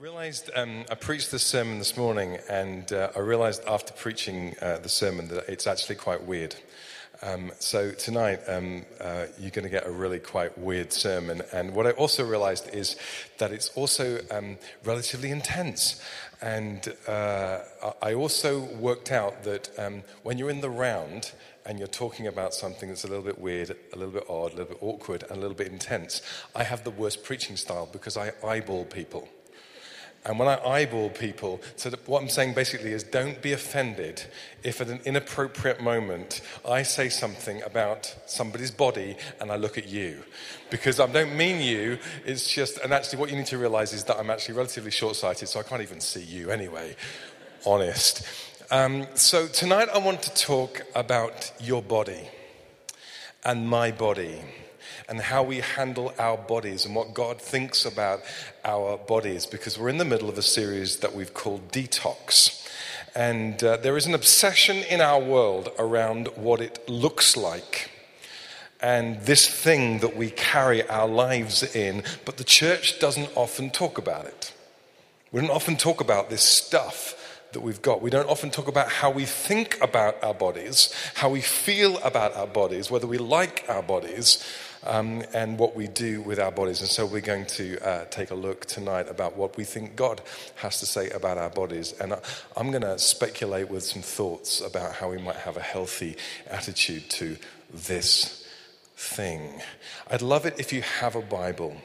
realized um, I preached this sermon this morning, and uh, I realized after preaching uh, the sermon that it's actually quite weird. Um, so tonight um, uh, you're going to get a really quite weird sermon, and what I also realized is that it's also um, relatively intense. And uh, I also worked out that um, when you're in the round and you're talking about something that's a little bit weird, a little bit odd, a little bit awkward, and a little bit intense, I have the worst preaching style because I eyeball people. And when I eyeball people, so what I'm saying basically is don't be offended if at an inappropriate moment I say something about somebody's body and I look at you. Because I don't mean you, it's just, and actually what you need to realize is that I'm actually relatively short sighted, so I can't even see you anyway. Honest. Um, so tonight I want to talk about your body and my body and how we handle our bodies and what God thinks about our bodies because we're in the middle of a series that we've called Detox. And uh, there is an obsession in our world around what it looks like and this thing that we carry our lives in, but the church doesn't often talk about it. We don't often talk about this stuff that we've got. We don't often talk about how we think about our bodies, how we feel about our bodies, whether we like our bodies, um, and what we do with our bodies. And so we're going to uh, take a look tonight about what we think God has to say about our bodies. And I'm going to speculate with some thoughts about how we might have a healthy attitude to this thing. I'd love it if you have a Bible.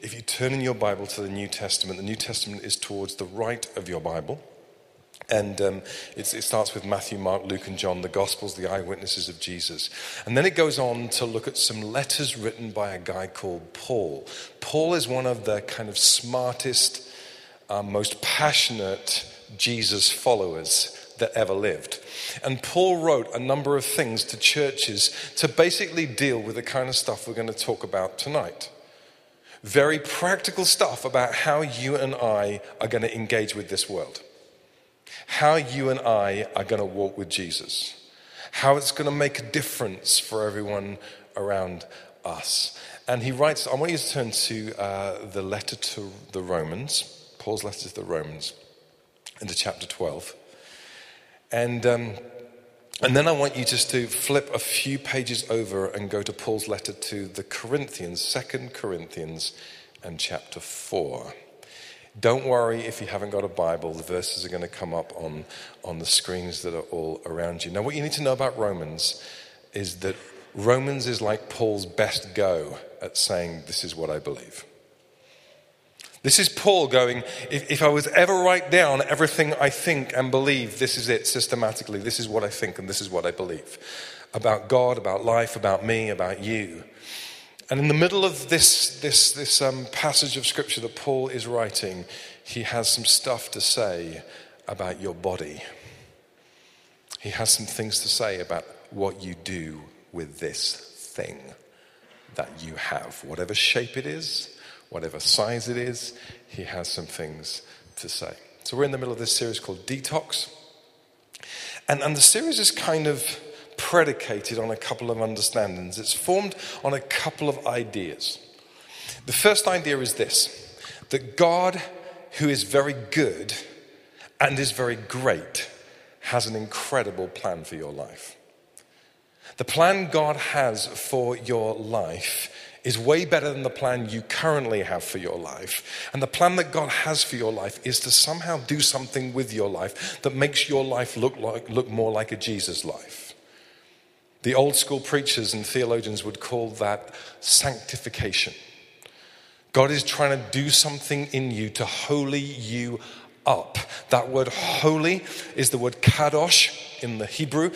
If you turn in your Bible to the New Testament, the New Testament is towards the right of your Bible. And um, it starts with Matthew, Mark, Luke, and John, the Gospels, the eyewitnesses of Jesus. And then it goes on to look at some letters written by a guy called Paul. Paul is one of the kind of smartest, uh, most passionate Jesus followers that ever lived. And Paul wrote a number of things to churches to basically deal with the kind of stuff we're going to talk about tonight. Very practical stuff about how you and I are going to engage with this world how you and I are going to walk with Jesus, how it's going to make a difference for everyone around us. And he writes, I want you to turn to uh, the letter to the Romans, Paul's letter to the Romans, into chapter 12. And, um, and then I want you just to flip a few pages over and go to Paul's letter to the Corinthians, Second Corinthians, and chapter 4. Don't worry if you haven't got a Bible, the verses are going to come up on, on the screens that are all around you. Now, what you need to know about Romans is that Romans is like Paul's best go at saying, This is what I believe. This is Paul going, if, if I was ever write down everything I think and believe, this is it systematically. This is what I think and this is what I believe about God, about life, about me, about you. And in the middle of this, this, this um, passage of scripture that Paul is writing, he has some stuff to say about your body. He has some things to say about what you do with this thing that you have. Whatever shape it is, whatever size it is, he has some things to say. So we're in the middle of this series called Detox. And, and the series is kind of predicated on a couple of understandings. It's formed on a couple of ideas. The first idea is this that God, who is very good and is very great, has an incredible plan for your life. The plan God has for your life is way better than the plan you currently have for your life. And the plan that God has for your life is to somehow do something with your life that makes your life look, like, look more like a Jesus life. The old school preachers and theologians would call that sanctification. God is trying to do something in you to holy you up. That word holy is the word kadosh in the Hebrew,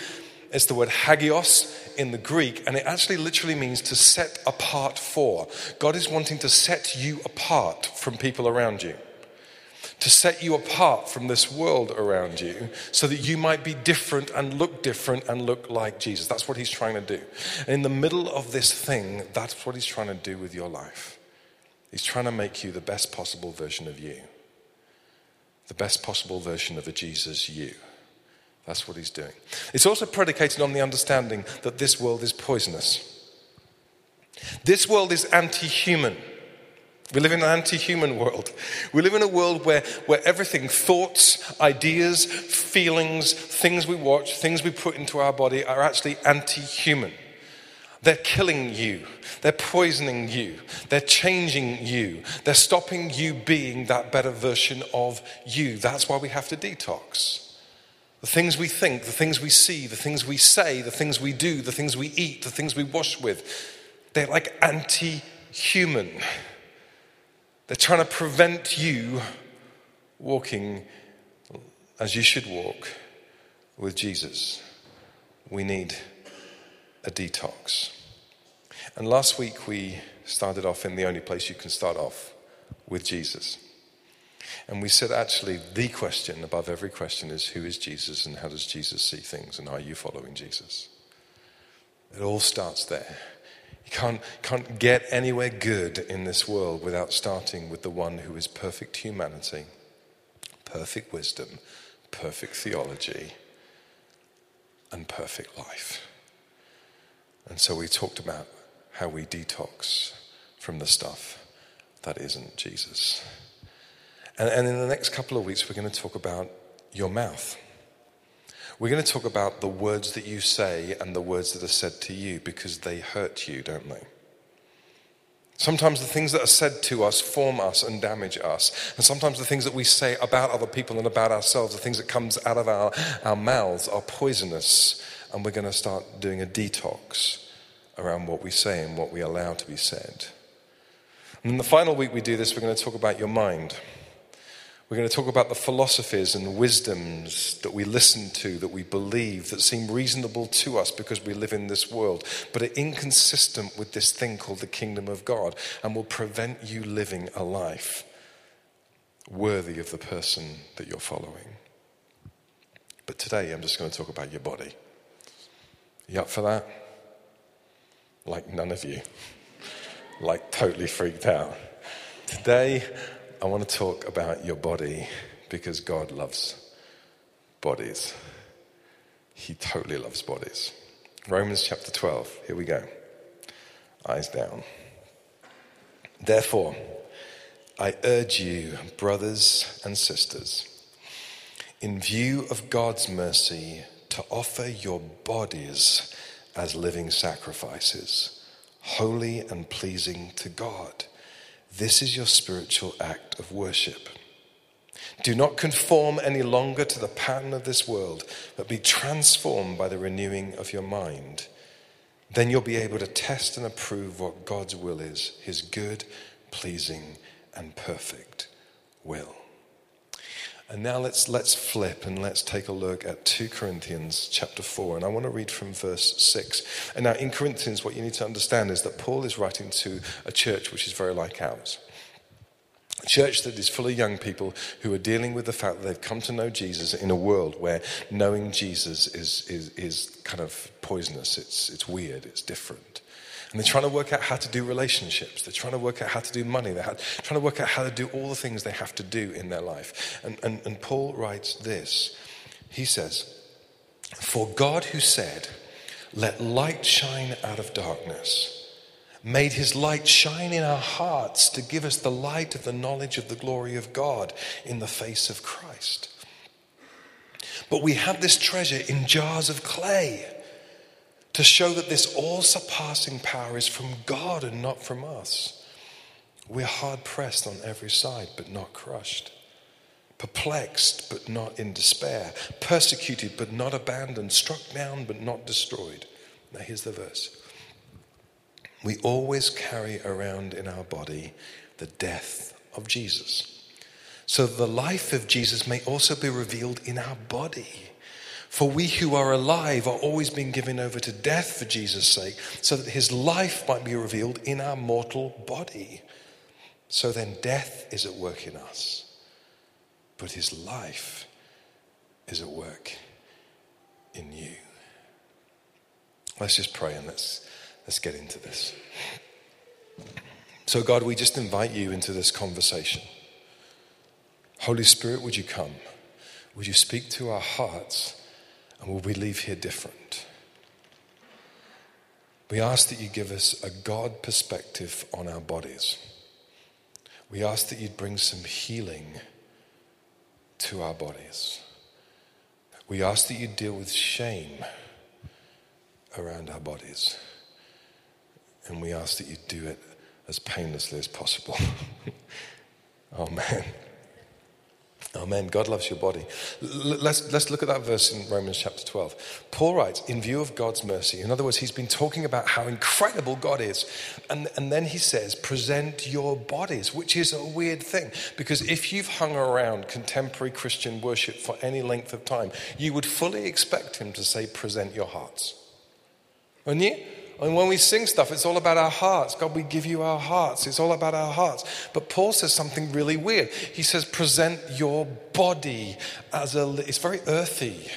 it's the word hagios in the Greek, and it actually literally means to set apart for. God is wanting to set you apart from people around you to set you apart from this world around you so that you might be different and look different and look like Jesus. That's what he's trying to do. And in the middle of this thing, that's what he's trying to do with your life. He's trying to make you the best possible version of you, the best possible version of a Jesus you. That's what he's doing. It's also predicated on the understanding that this world is poisonous. This world is anti human. We live in an anti human world. We live in a world where, where everything thoughts, ideas, feelings, things we watch, things we put into our body are actually anti human. They're killing you. They're poisoning you. They're changing you. They're stopping you being that better version of you. That's why we have to detox. The things we think, the things we see, the things we say, the things we do, the things we eat, the things we wash with, they're like anti human. They're trying to prevent you walking as you should walk with Jesus. We need a detox. And last week we started off in the only place you can start off with Jesus. And we said actually the question above every question is who is Jesus and how does Jesus see things and are you following Jesus? It all starts there. Can't, can't get anywhere good in this world without starting with the one who is perfect humanity, perfect wisdom, perfect theology, and perfect life. And so we talked about how we detox from the stuff that isn't Jesus. And, and in the next couple of weeks, we're going to talk about your mouth. We're going to talk about the words that you say and the words that are said to you because they hurt you, don't they? Sometimes the things that are said to us form us and damage us. And sometimes the things that we say about other people and about ourselves, the things that comes out of our, our mouths are poisonous. And we're going to start doing a detox around what we say and what we allow to be said. And in the final week we do this, we're going to talk about your mind. We're going to talk about the philosophies and wisdoms that we listen to, that we believe, that seem reasonable to us because we live in this world, but are inconsistent with this thing called the kingdom of God and will prevent you living a life worthy of the person that you're following. But today I'm just going to talk about your body. You up for that? Like none of you. like totally freaked out. Today I want to talk about your body because God loves bodies. He totally loves bodies. Romans chapter 12, here we go. Eyes down. Therefore, I urge you, brothers and sisters, in view of God's mercy, to offer your bodies as living sacrifices, holy and pleasing to God. This is your spiritual act of worship. Do not conform any longer to the pattern of this world, but be transformed by the renewing of your mind. Then you'll be able to test and approve what God's will is his good, pleasing, and perfect will. And now let's, let's flip and let's take a look at 2 Corinthians chapter 4. And I want to read from verse 6. And now in Corinthians, what you need to understand is that Paul is writing to a church which is very like ours. A church that is full of young people who are dealing with the fact that they've come to know Jesus in a world where knowing Jesus is, is, is kind of poisonous, it's, it's weird, it's different. And they're trying to work out how to do relationships. They're trying to work out how to do money. They're trying to work out how to do all the things they have to do in their life. And, and, and Paul writes this He says, For God who said, Let light shine out of darkness, made his light shine in our hearts to give us the light of the knowledge of the glory of God in the face of Christ. But we have this treasure in jars of clay to show that this all surpassing power is from God and not from us. We're hard pressed on every side, but not crushed. Perplexed, but not in despair. Persecuted, but not abandoned. Struck down, but not destroyed. Now, here's the verse. We always carry around in our body the death of Jesus, so the life of Jesus may also be revealed in our body. For we who are alive are always being given over to death for Jesus' sake, so that his life might be revealed in our mortal body. So then death is at work in us, but his life is at work in you. Let's just pray and let's, let's get into this. So, God, we just invite you into this conversation. Holy Spirit, would you come? Would you speak to our hearts? And will we leave here different? We ask that you give us a God perspective on our bodies. We ask that you'd bring some healing to our bodies. We ask that you deal with shame around our bodies. And we ask that you do it as painlessly as possible. Amen. Amen. God loves your body. Let's, let's look at that verse in Romans chapter 12. Paul writes, in view of God's mercy, in other words, he's been talking about how incredible God is. And, and then he says, present your bodies, which is a weird thing. Because if you've hung around contemporary Christian worship for any length of time, you would fully expect him to say, present your hearts. Wouldn't you? And when we sing stuff, it's all about our hearts. God, we give you our hearts. It's all about our hearts. But Paul says something really weird. He says, present your body as a, it's very earthy.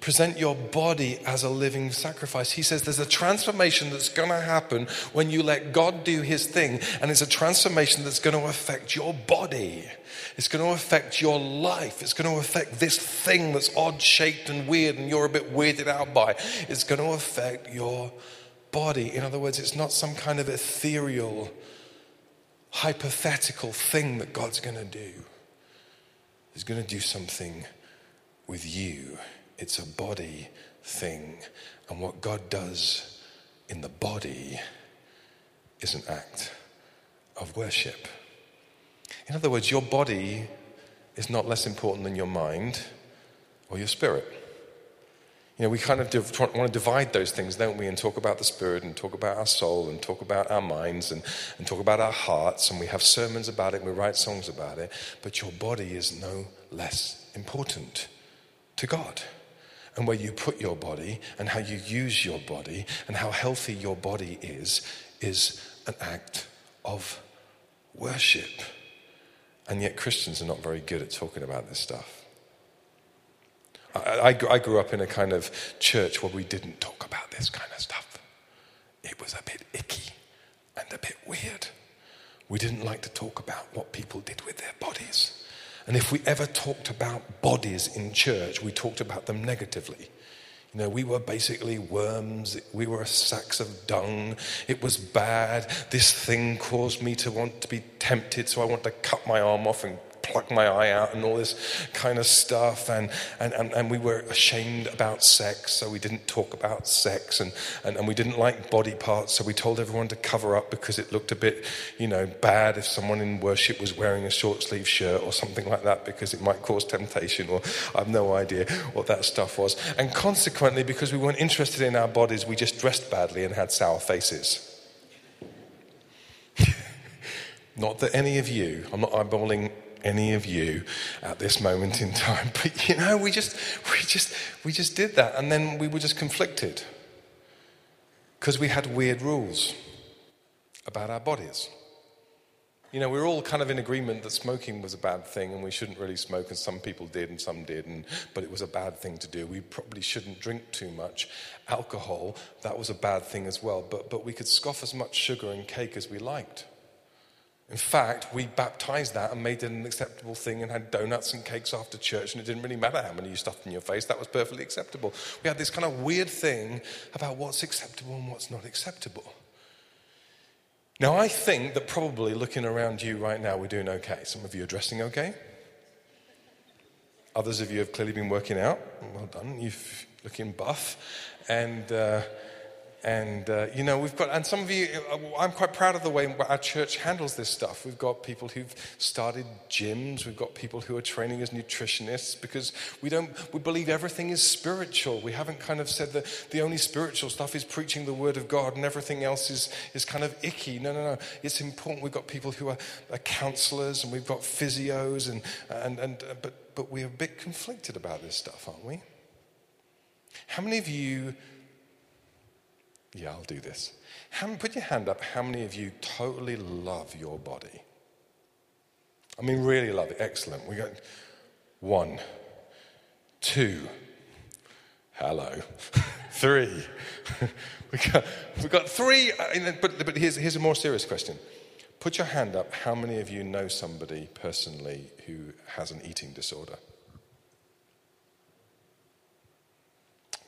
Present your body as a living sacrifice. He says there's a transformation that's going to happen when you let God do his thing. And it's a transformation that's going to affect your body. It's going to affect your life. It's going to affect this thing that's odd shaped and weird and you're a bit weirded out by. It's going to affect your body. In other words, it's not some kind of ethereal, hypothetical thing that God's going to do. He's going to do something with you. It's a body thing. And what God does in the body is an act of worship. In other words, your body is not less important than your mind or your spirit. You know, we kind of div- want to divide those things, don't we? And talk about the spirit and talk about our soul and talk about our minds and, and talk about our hearts. And we have sermons about it and we write songs about it. But your body is no less important to God. And where you put your body and how you use your body and how healthy your body is, is an act of worship. And yet, Christians are not very good at talking about this stuff. I, I, grew up in a kind of church where we didn't talk about this kind of stuff. It was a bit icky and a bit weird. We didn't like to talk about what people did with their bodies. And if we ever talked about bodies in church, we talked about them negatively. You know, we were basically worms. We were sacks of dung. It was bad. This thing caused me to want to be tempted, so I want to cut my arm off and pluck my eye out and all this kind of stuff. And, and, and, and we were ashamed about sex, so we didn't talk about sex. And, and, and we didn't like body parts, so we told everyone to cover up because it looked a bit, you know, bad if someone in worship was wearing a short sleeve shirt or something like that because it might cause temptation, or I have no idea what that stuff was. And consequently, because we weren't interested in our bodies, we just dressed badly and had sour faces. Not that any of you, I'm not eyeballing any of you at this moment in time. But you know, we just, we just, we just did that, and then we were just conflicted because we had weird rules about our bodies. You know, we are all kind of in agreement that smoking was a bad thing and we shouldn't really smoke, and some people did and some didn't, but it was a bad thing to do. We probably shouldn't drink too much. Alcohol, that was a bad thing as well, but, but we could scoff as much sugar and cake as we liked. In fact, we baptized that and made it an acceptable thing and had donuts and cakes after church, and it didn't really matter how many you stuffed in your face, that was perfectly acceptable. We had this kind of weird thing about what's acceptable and what's not acceptable. Now, I think that probably looking around you right now, we're doing okay. Some of you are dressing okay. Others of you have clearly been working out. Well done. You're looking buff. And. Uh, and, uh, you know, we've got, and some of you, uh, I'm quite proud of the way our church handles this stuff. We've got people who've started gyms, we've got people who are training as nutritionists because we don't, we believe everything is spiritual. We haven't kind of said that the only spiritual stuff is preaching the word of God and everything else is, is kind of icky. No, no, no. It's important. We've got people who are, are counselors and we've got physios and, and, and, uh, but, but we're a bit conflicted about this stuff, aren't we? How many of you yeah, I'll do this. How, put your hand up. How many of you totally love your body? I mean, really love it. Excellent. We got one, two, hello, three. we, got, we got three. Uh, but, but here's, here's a more serious question. Put your hand up. How many of you know somebody personally who has an eating disorder?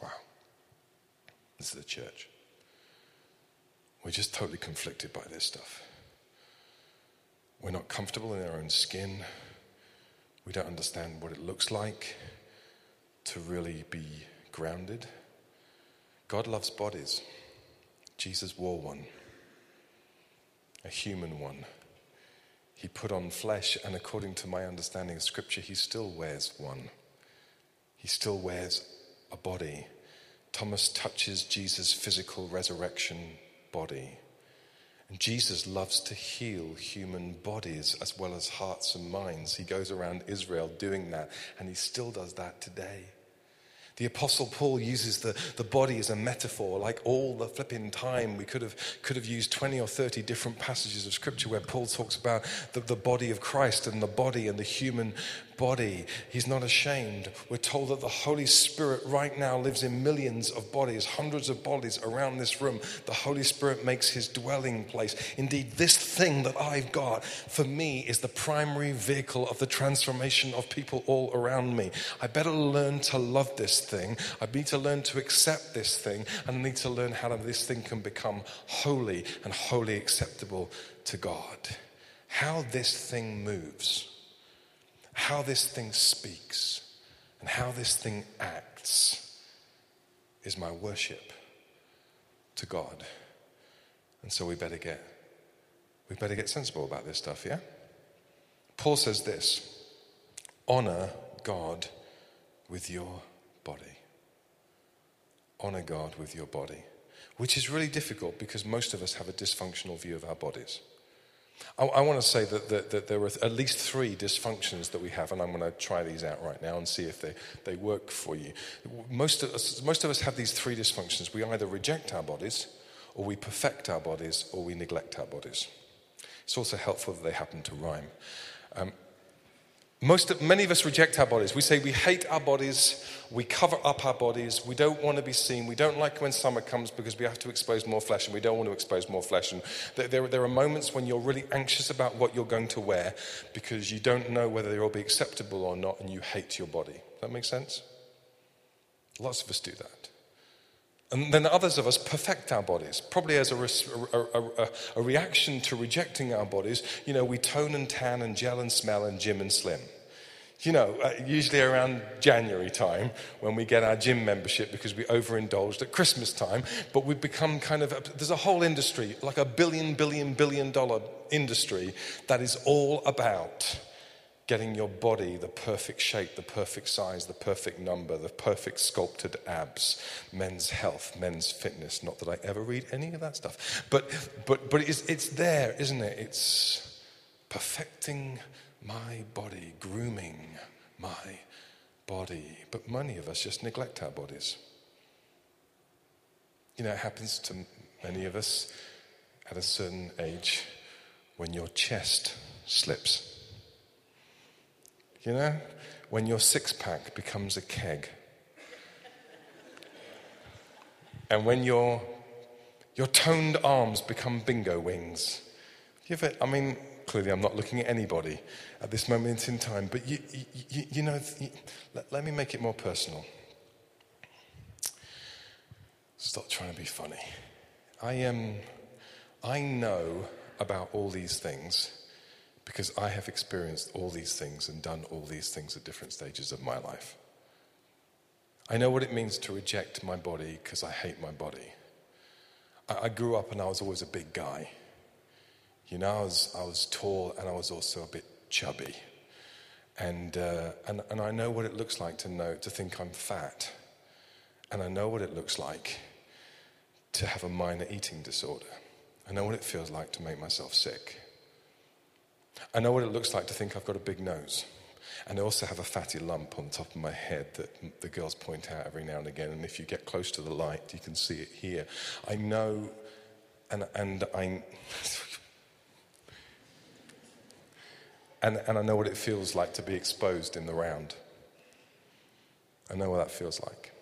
Wow. This is the church. We're just totally conflicted by this stuff. We're not comfortable in our own skin. We don't understand what it looks like to really be grounded. God loves bodies. Jesus wore one, a human one. He put on flesh, and according to my understanding of Scripture, he still wears one. He still wears a body. Thomas touches Jesus' physical resurrection body. And Jesus loves to heal human bodies as well as hearts and minds. He goes around Israel doing that, and he still does that today. The Apostle Paul uses the, the body as a metaphor, like all the flipping time. We could have, could have used 20 or 30 different passages of Scripture where Paul talks about the, the body of Christ and the body and the human body. He's not ashamed. We're told that the Holy Spirit right now lives in millions of bodies, hundreds of bodies around this room. The Holy Spirit makes his dwelling place. Indeed, this thing that I've got for me is the primary vehicle of the transformation of people all around me. I better learn to love this thing. I need to learn to accept this thing, and I need to learn how this thing can become holy and wholly acceptable to God. How this thing moves how this thing speaks and how this thing acts is my worship to God. And so we better get we better get sensible about this stuff, yeah? Paul says this honor God with your body. Honor God with your body, which is really difficult because most of us have a dysfunctional view of our bodies. I, I want to say that, that, that, there are at least three dysfunctions that we have, and I'm going to try these out right now and see if they, they work for you. Most of, us, most of us have these three dysfunctions. We either reject our bodies, or we perfect our bodies, or we neglect our bodies. It's also helpful that they happen to rhyme. Um, most of, many of us reject our bodies. We say we hate our bodies, we cover up our bodies, we don't want to be seen, we don't like when summer comes because we have to expose more flesh and we don't want to expose more flesh. And there, there are moments when you're really anxious about what you're going to wear because you don't know whether it'll be acceptable or not and you hate your body. Does that make sense? Lots of us do that. And then others of us perfect our bodies, probably as a, a, a, a, reaction to rejecting our bodies. You know, we tone and tan and gel and smell and gym and slim. You know, uh, usually around January time when we get our gym membership because we overindulged at Christmas time, but we've become kind of, there's a whole industry, like a billion, billion, billion dollar industry that is all about getting your body the perfect shape, the perfect size, the perfect number, the perfect sculpted abs, men's health, men's fitness. Not that I ever read any of that stuff, but, but, but it's, it's there, isn't it? It's perfecting my body, grooming my body. But many of us just neglect our bodies. You know, it happens to many of us at a certain age when your chest slips. You know, when your six pack becomes a keg. and when your, your toned arms become bingo wings. You ever, I mean, clearly I'm not looking at anybody at this moment in time, but you, you, you know, let, let me make it more personal. Stop trying to be funny. I, um, I know about all these things because I have experienced all these things and done all these things at different stages of my life. I know what it means to reject my body because I hate my body. I, I, grew up and I was always a big guy. You know, I was, I was tall and I was also a bit chubby. And, uh, and, and I know what it looks like to know, to think I'm fat. And I know what it looks like to have a minor eating disorder. I know what it feels like to make myself sick. I know what it looks like to think I've got a big nose. And I also have a fatty lump on top of my head that the girls point out every now and again. And if you get close to the light, you can see it here. I know, and, and I. and, and I know what it feels like to be exposed in the round. I know what that feels like.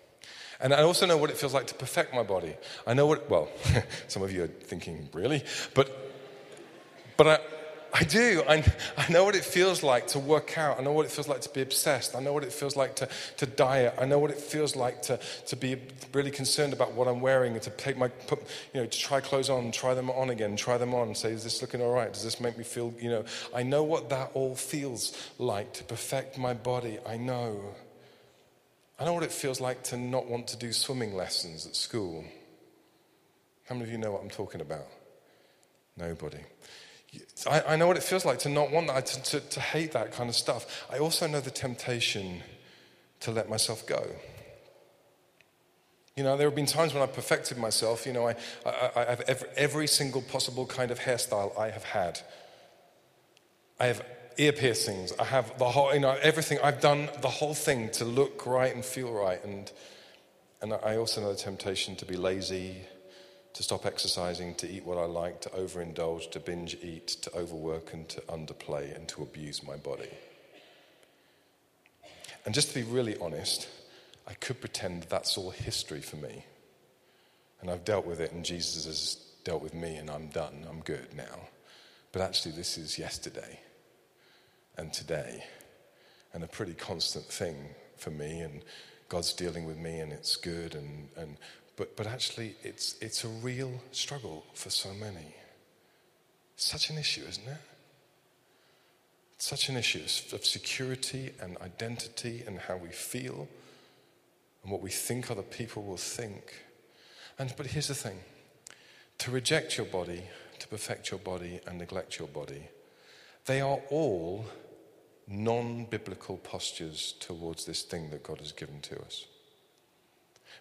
And I also know what it feels like to perfect my body. I know what, well, some of you are thinking, really? But, but I, I do. I, I know what it feels like to work out. I know what it feels like to be obsessed. I know what it feels like to, to diet. I know what it feels like to, to be really concerned about what I'm wearing and to take my, put, you know, to try clothes on, try them on again, try them on, say, is this looking all right? Does this make me feel, you know, I know what that all feels like to perfect my body. I know. I know what it feels like to not want to do swimming lessons at school. How many of you know what I'm talking about? Nobody. I, I know what it feels like to not want that, to, to, to hate that kind of stuff. I also know the temptation to let myself go. You know, there have been times when I've perfected myself. You know, I, I, I have every, every, single possible kind of hairstyle I have had. I have ear piercings. I have the whole, you know, everything. I've done the whole thing to look right and feel right. And, and I also know the temptation to be lazy, to stop exercising, to eat what I like, to overindulge, to binge eat, to overwork, and to underplay, and to abuse my body. And just to be really honest, I could pretend that's all history for me. And I've dealt with it, and Jesus has dealt with me, and I'm done. I'm good now. But actually, this is yesterday and today, and a pretty constant thing for me. And God's dealing with me, and it's good. And, and but, but actually, it's, it's a real struggle for so many. Such an issue, isn't it? It's such an issue of security and identity and how we feel and what we think other people will think. And, but here's the thing to reject your body, to perfect your body, and neglect your body, they are all non biblical postures towards this thing that God has given to us.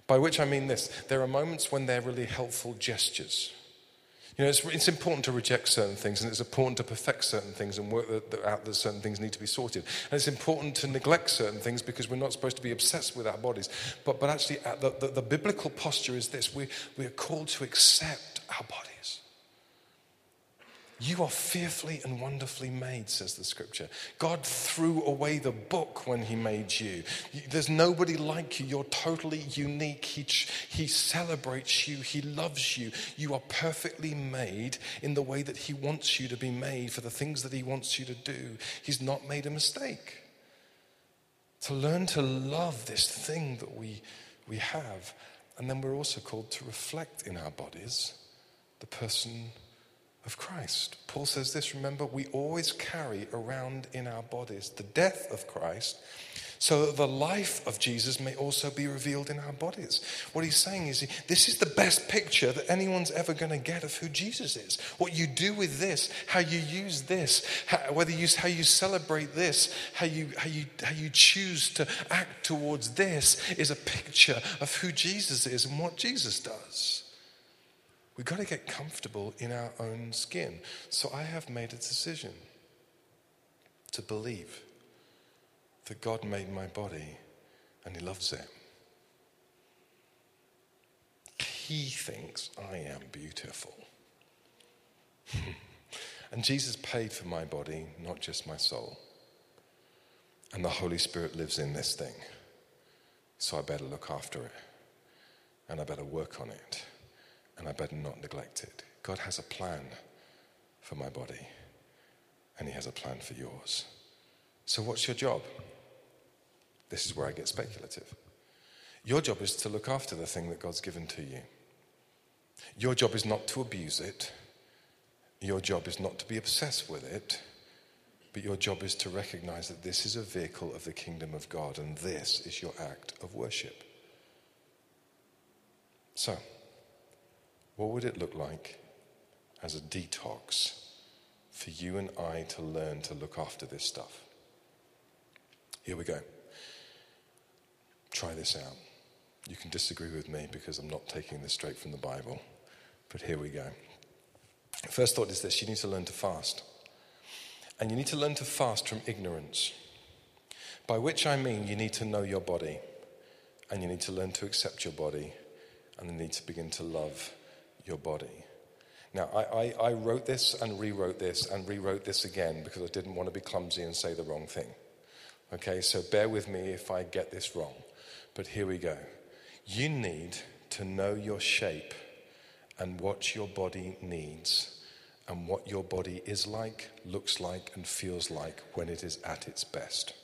By which I mean this there are moments when they're really helpful gestures. You know, it's, it's important to reject certain things, and it's important to perfect certain things and work out that certain things need to be sorted. And it's important to neglect certain things because we're not supposed to be obsessed with our bodies. But, but actually, uh, the, the, the biblical posture is this we, we are called to accept our bodies. You are fearfully and wonderfully made, says the scripture. God threw away the book when He made you. There's nobody like you. You're totally unique. He, he celebrates you. He loves you. You are perfectly made in the way that He wants you to be made for the things that He wants you to do. He's not made a mistake. To learn to love this thing that we, we have. And then we're also called to reflect in our bodies the person of Christ. Paul says this remember, we always carry around in our bodies the death of Christ so that the life of Jesus may also be revealed in our bodies. What he's saying is, this is the best picture that anyone's ever going to get of who Jesus is. What you do with this, how you use this, how, whether you, how you celebrate this, how you, how, you, how you choose to act towards this, is a picture of who Jesus is and what Jesus does. We've got to get comfortable in our own skin. So I have made a decision to believe that God made my body and He loves it. He thinks I am beautiful. and Jesus paid for my body, not just my soul. And the Holy Spirit lives in this thing. So I better look after it. And I better work on it and I better not neglect it. God has a plan for my body, and He has a plan for yours. So, what's your job? This is where I get speculative. Your job is to look after the thing that God's given to you. Your job is not to abuse it. Your job is not to be obsessed with it. But your job is to recognize that this is a vehicle of the kingdom of God and this is your act of worship. So, what would it look like as a detox for you and I to learn to look after this stuff? Here we go. Try this out. You can disagree with me because I'm not taking this straight from the Bible, but here we go. First thought is this you need to learn to fast. And you need to learn to fast from ignorance, by which I mean you need to know your body, and you need to learn to accept your body, and you need to begin to love your body. Now, I, I, I, wrote this and rewrote this and rewrote this again because I didn't want to be clumsy and say the wrong thing. Okay, so bear with me if I get this wrong. But here we go. You need to know your shape and what your body needs and what your body is like, looks like, and feels like when it is at its best.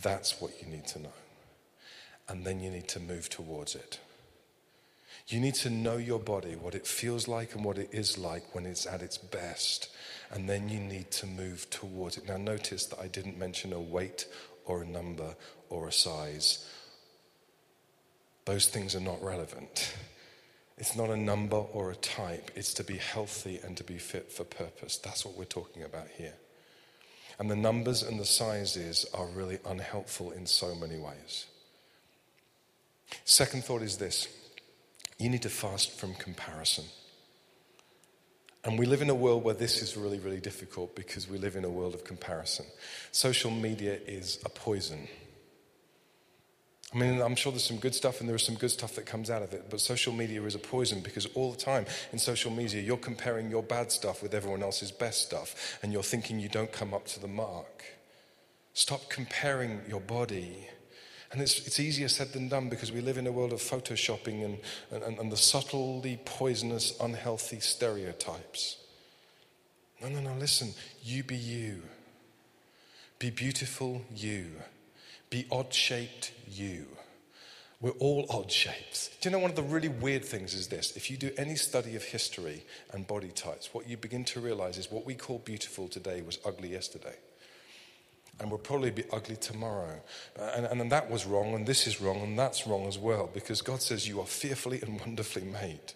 That's what you need to know. And then you need to move towards it. You need to know your body, what it feels like and what it is like when it's at its best. And then you need to move towards it. Now, notice that I didn't mention a weight or a number or a size. Those things are not relevant. It's not a number or a type, it's to be healthy and to be fit for purpose. That's what we're talking about here. And the numbers and the sizes are really unhelpful in so many ways. Second thought is this you need to fast from comparison. And we live in a world where this is really, really difficult because we live in a world of comparison. Social media is a poison. I mean, I'm sure there's some good stuff and there is some good stuff that comes out of it, but social media is a poison because all the time in social media, you're comparing your bad stuff with everyone else's best stuff and you're thinking you don't come up to the mark. Stop comparing your body. And it's, it's easier said than done because we live in a world of photoshopping and, and, and the subtly poisonous, unhealthy stereotypes. No, no, no, listen. You be you. Be beautiful, you. Be odd shaped you. We're all odd shapes. Do you know one of the really weird things is this? If you do any study of history and body types, what you begin to realize is what we call beautiful today was ugly yesterday. And will probably be ugly tomorrow. Uh, and, and that was wrong, and this is wrong, and that's wrong as well, because God says you are fearfully and wonderfully made.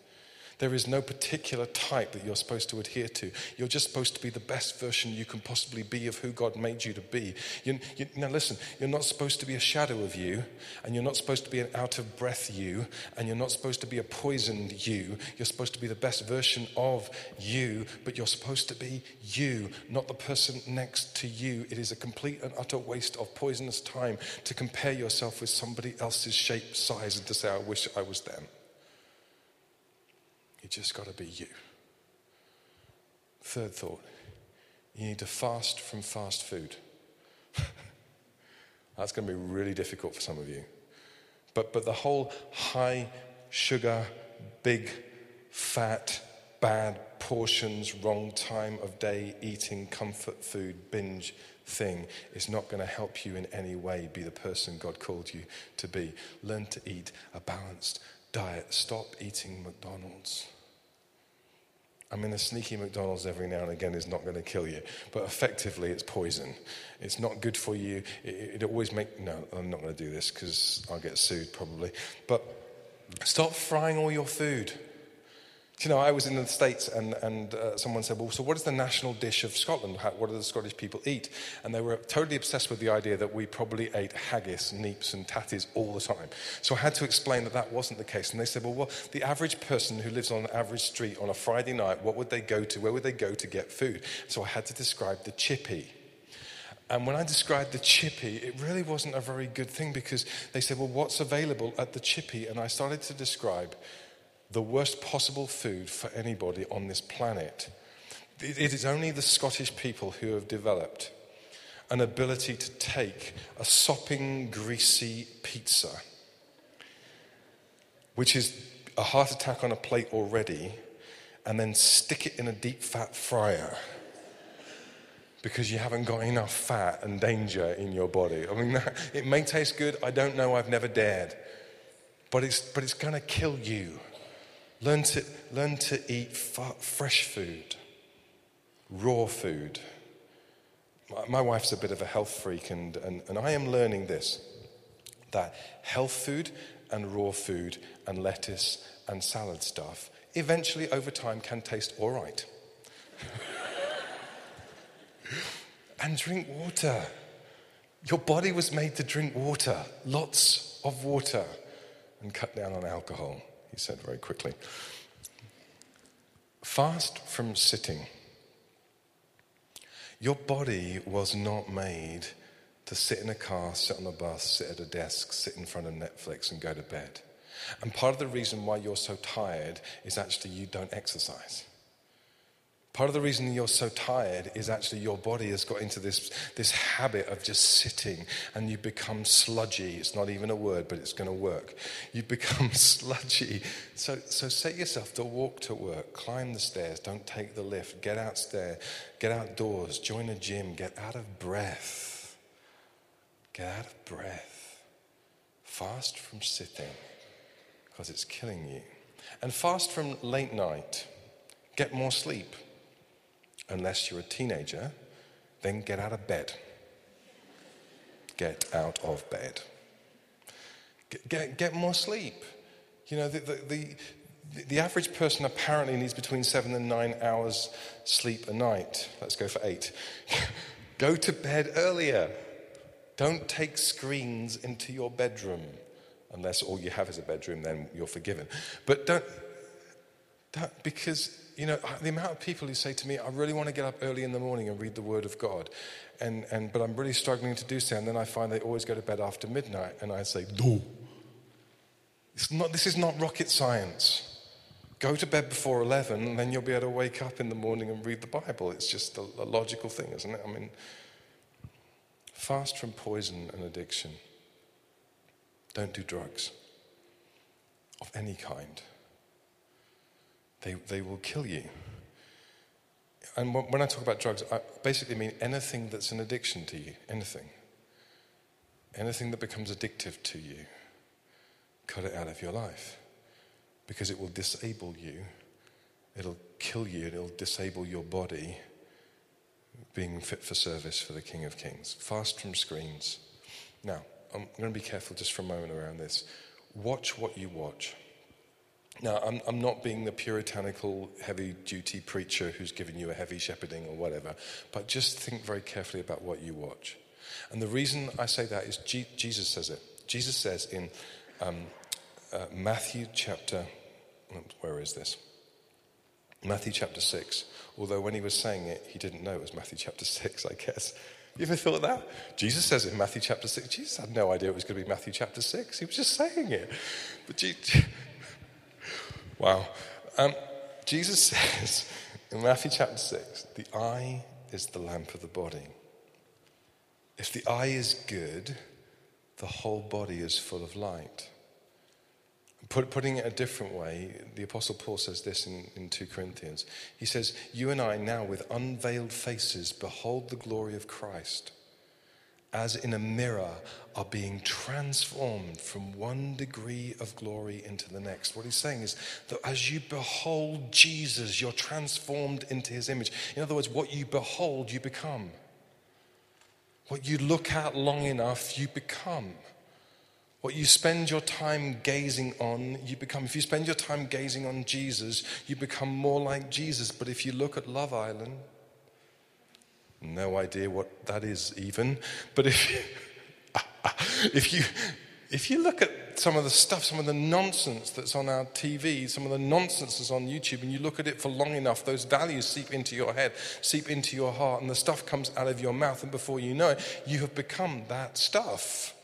There is no particular type that you're supposed to adhere to. You're just supposed to be the best version you can possibly be of who God made you to be. You, you, now, listen, you're not supposed to be a shadow of you, and you're not supposed to be an out of breath you, and you're not supposed to be a poisoned you. You're supposed to be the best version of you, but you're supposed to be you, not the person next to you. It is a complete and utter waste of poisonous time to compare yourself with somebody else's shape, size, and to say, I wish I was them. You just got to be you. Third thought you need to fast from fast food. That's going to be really difficult for some of you. But, but the whole high sugar, big, fat, bad portions, wrong time of day, eating comfort food, binge thing is not going to help you in any way be the person God called you to be. Learn to eat a balanced diet. Stop eating McDonald's. I mean, a sneaky McDonald's every now and again is not going to kill you, but effectively it's poison. It's not good for you. It, it always make no. I'm not going to do this because I'll get sued probably. But stop frying all your food. Do you know, I was in the States and, and uh, someone said, Well, so what is the national dish of Scotland? How, what do the Scottish people eat? And they were totally obsessed with the idea that we probably ate haggis, neeps, and tatties all the time. So I had to explain that that wasn't the case. And they said, Well, well the average person who lives on an average street on a Friday night, what would they go to? Where would they go to get food? So I had to describe the chippy. And when I described the chippy, it really wasn't a very good thing because they said, Well, what's available at the chippy? And I started to describe the worst possible food for anybody on this planet. It is only the Scottish people who have developed an ability to take a sopping, greasy pizza, which is a heart attack on a plate already, and then stick it in a deep fat fryer because you haven't got enough fat and danger in your body. I mean, it may taste good. I don't know. I've never dared. But it's, but it's to kill you. Learn to, learn to eat fresh food, raw food. My, my wife's a bit of a health freak, and, and, and I am learning this that health food and raw food and lettuce and salad stuff eventually over time can taste all right. and drink water. Your body was made to drink water, lots of water, and cut down on alcohol he said very quickly. Fast from sitting. Your body was not made to sit in a car, sit on a bus, sit at a desk, sit in front of Netflix, and go to bed. And part of the reason why you're so tired is actually you don't exercise. Part of the reason you're so tired is actually your body has got into this, this habit of just sitting and you become sludgy. It's not even a word, but it's going to work. You become sludgy. So, so set yourself to walk to work, climb the stairs, don't take the lift, get outstairs, get outdoors, join a gym, get out of breath. Get out of breath. Fast from sitting because it's killing you. And fast from late night. Get more sleep unless you're a teenager, then get out of bed. Get out of bed. Get, get, get more sleep. You know, the, the, the, the, average person apparently needs between seven and nine hours sleep a night. Let's go for eight. go to bed earlier. Don't take screens into your bedroom. Unless all you have is a bedroom, then you're forgiven. But don't, don't because you know, the amount of people who say to me, I really want to get up early in the morning and read the Word of God, and, and, but I'm really struggling to do so. And then I find they always go to bed after midnight, and I say, No. It's not, this is not rocket science. Go to bed before 11, and then you'll be able to wake up in the morning and read the Bible. It's just a, a logical thing, isn't it? I mean, fast from poison and addiction. Don't do drugs of any kind. They, they will kill you. And when I talk about drugs, I basically mean anything that's an addiction to you, anything. Anything that becomes addictive to you, cut it out of your life. Because it will disable you, it'll kill you, it'll disable your body being fit for service for the King of Kings. Fast from screens. Now, I'm going to be careful just for a moment around this. Watch what you watch. Now, I'm, I'm not being the puritanical, heavy duty preacher who's giving you a heavy shepherding or whatever, but just think very carefully about what you watch. And the reason I say that is G- Jesus says it. Jesus says in um, uh, Matthew chapter, where is this? Matthew chapter 6. Although when he was saying it, he didn't know it was Matthew chapter 6, I guess. You ever thought that? Jesus says in Matthew chapter 6. Jesus had no idea it was going to be Matthew chapter 6. He was just saying it. But Wow. Um, Jesus says in Matthew chapter 6 the eye is the lamp of the body. If the eye is good, the whole body is full of light. Put, putting it a different way, the Apostle Paul says this in, in 2 Corinthians. He says, You and I now, with unveiled faces, behold the glory of Christ as in a mirror, are being transformed from one degree of glory into the next. What he's saying is that as you behold Jesus, you're transformed into his image. In other words, what you behold, you become. What you look at long enough, you become. What you spend your time gazing on, you become. If you spend your time gazing on Jesus, you become more like Jesus. But if you look at Love Island, no idea what that is, even. But if you, if you, if you look at some of the stuff, some of the nonsense that's on our TV, some of the nonsense that's on YouTube, and you look at it for long enough, those values seep into your head, seep into your heart, and the stuff comes out of your mouth, and before you know it, you have become that stuff.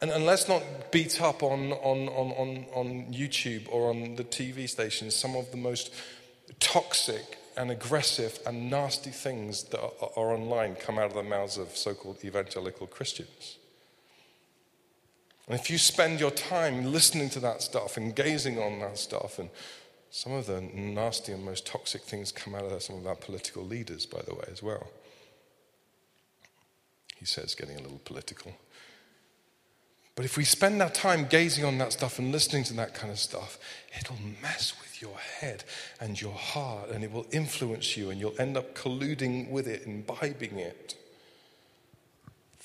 And, and let's not beat up on, on, on, on, on YouTube or on the TV stations some of the most toxic and aggressive and nasty things that are, are online come out of the mouths of so called evangelical Christians. And if you spend your time listening to that stuff and gazing on that stuff, and some of the nasty and most toxic things come out of some of our political leaders, by the way, as well. He says, getting a little political. But if we spend our time gazing on that stuff and listening to that kind of stuff, it'll mess with your head and your heart and it will influence you and you'll end up colluding with it, imbibing it.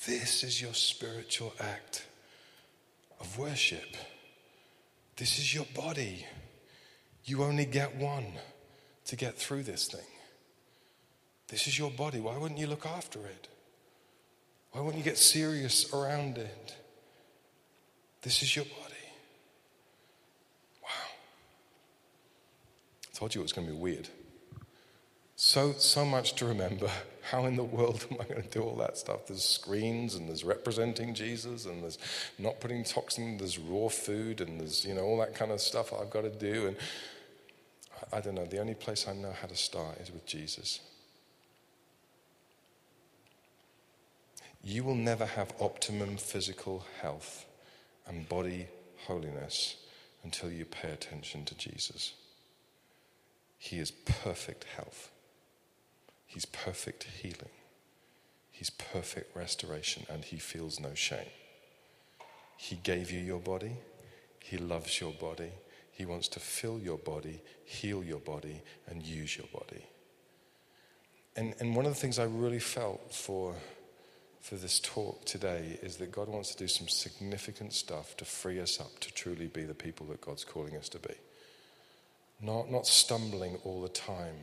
This is your spiritual act of worship. This is your body. You only get one to get through this thing. This is your body. Why wouldn't you look after it? Why wouldn't you get serious around it? This is your body. Wow. I told you it was going to be weird. So, so much to remember. How in the world am I going to do all that stuff? There's screens and there's representing Jesus and there's not putting toxins, there's raw food and there's, you know, all that kind of stuff I've got to do. And I don't know, the only place I know how to start is with Jesus. You will never have optimum physical health and body holiness until you pay attention to Jesus. He is perfect health, He's perfect healing, He's perfect restoration, and He feels no shame. He gave you your body, He loves your body, He wants to fill your body, heal your body, and use your body. And, and one of the things I really felt for for this talk today is that God wants to do some significant stuff to free us up to truly be the people that God's calling us to be. Not, not stumbling all the time,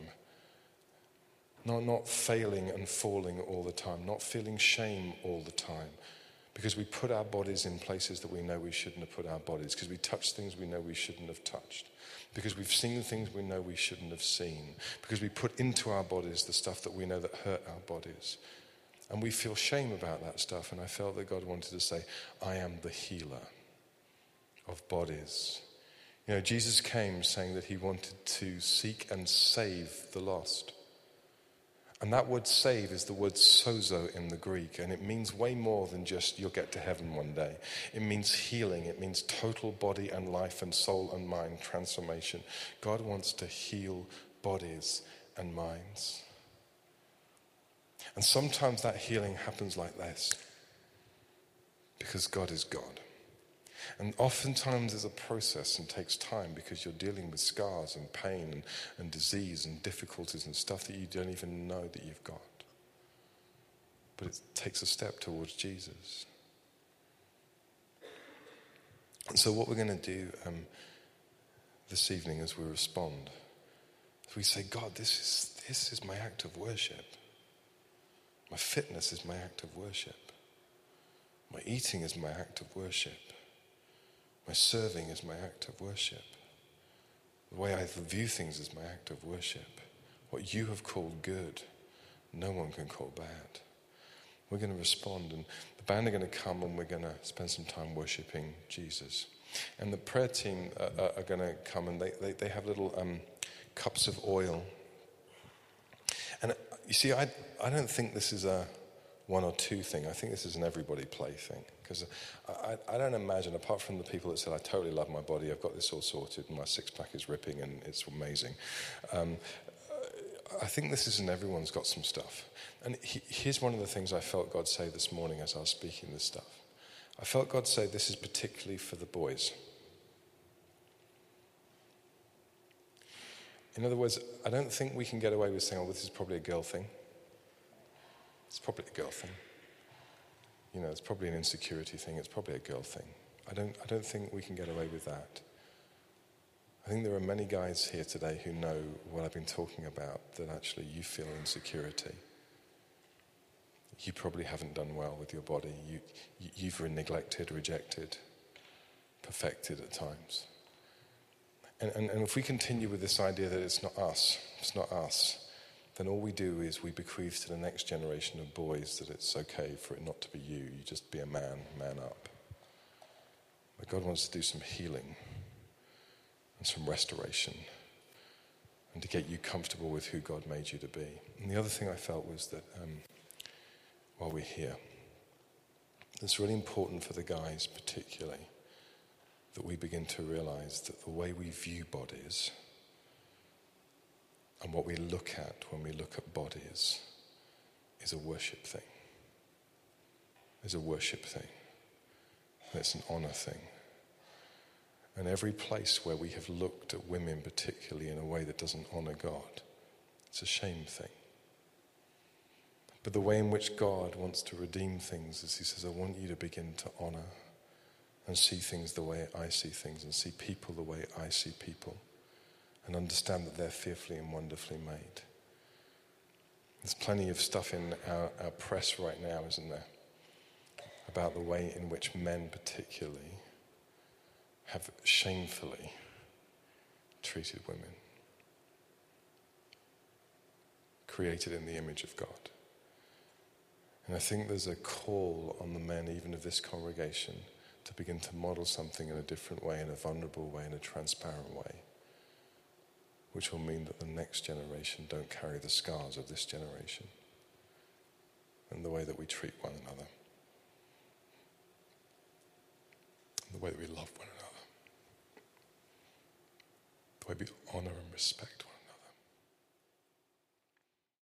not, not failing and falling all the time, not feeling shame all the time. Because we put our bodies in places that we know we shouldn't have put our bodies, because we touch things we know we shouldn't have touched, because we've seen things we know we shouldn't have seen, because we put into our bodies the stuff that we know that hurt our bodies. And we feel shame about that stuff. And I felt that God wanted to say, I am the healer of bodies. You know, Jesus came saying that he wanted to seek and save the lost. And that word save is the word sozo in the Greek, and it means way more than just you'll get to heaven one day. It means healing, it means total body and life and soul and mind transformation. God wants to heal bodies and minds. And sometimes that healing happens like this because God is God. And oftentimes there's a process and takes time because you're dealing with scars and pain and, and disease and difficulties and stuff that you don't even know that you've got. But it takes a step towards Jesus. And so, what we're going to do um, this evening as we respond we say, God, this is, this is my act of worship. My fitness is my act of worship. My eating is my act of worship. My serving is my act of worship. The way I view things is my act of worship. What you have called good, no one can call bad. We're going to respond, and the band are going to come, and we're going to spend some time worshiping Jesus. And the prayer team are, are going to come, and they, they, they have little um, cups of oil. You see, I, I don't think this is a one or two thing. I think this is an everybody play thing. Because I, I, don't imagine, apart from the people that said, I totally love my body, I've got this all sorted, my six pack is ripping and it's amazing. Um, I think this is, and everyone's got some stuff. And he, here's one of the things I felt God say this morning as I was speaking this stuff. I felt God say, This is particularly for the boys. In other words, I don't think we can get away with saying, oh, this is probably a girl thing. It's probably a girl thing. You know, it's probably an insecurity thing. It's probably a girl thing. I don't, I don't think we can get away with that. I think there are many guys here today who know what I've been talking about that actually you feel insecurity. You probably haven't done well with your body. You, you've been neglected, rejected, perfected at times. And, and, and if we continue with this idea that it's not us, it's not us, then all we do is we bequeath to the next generation of boys that it's okay for it not to be you. You just be a man, man up. But God wants to do some healing and some restoration and to get you comfortable with who God made you to be. And the other thing I felt was that um, while we're here, it's really important for the guys, particularly, that we begin to realize that the way we view bodies and what we look at when we look at bodies is a worship thing. Is a worship thing. it's an honor thing. And every place where we have looked at women, particularly in a way that doesn't honor God, it's a shame thing. But the way in which God wants to redeem things is He says, I want you to begin to honor and see things the way I see things and see people the way I see people and understand that they're fearfully and wonderfully made. There's plenty of stuff in our, our press right now, isn't there? About the way in which men, particularly, have shamefully treated women. Created in the image of God. And I think there's a call on the men, even of this congregation, to begin to model something in a different way, in a vulnerable way, in a transparent way, which will mean that the next generation don't carry the scars of this generation and the way that we treat one another, the way that we love one another, the way we honor and respect one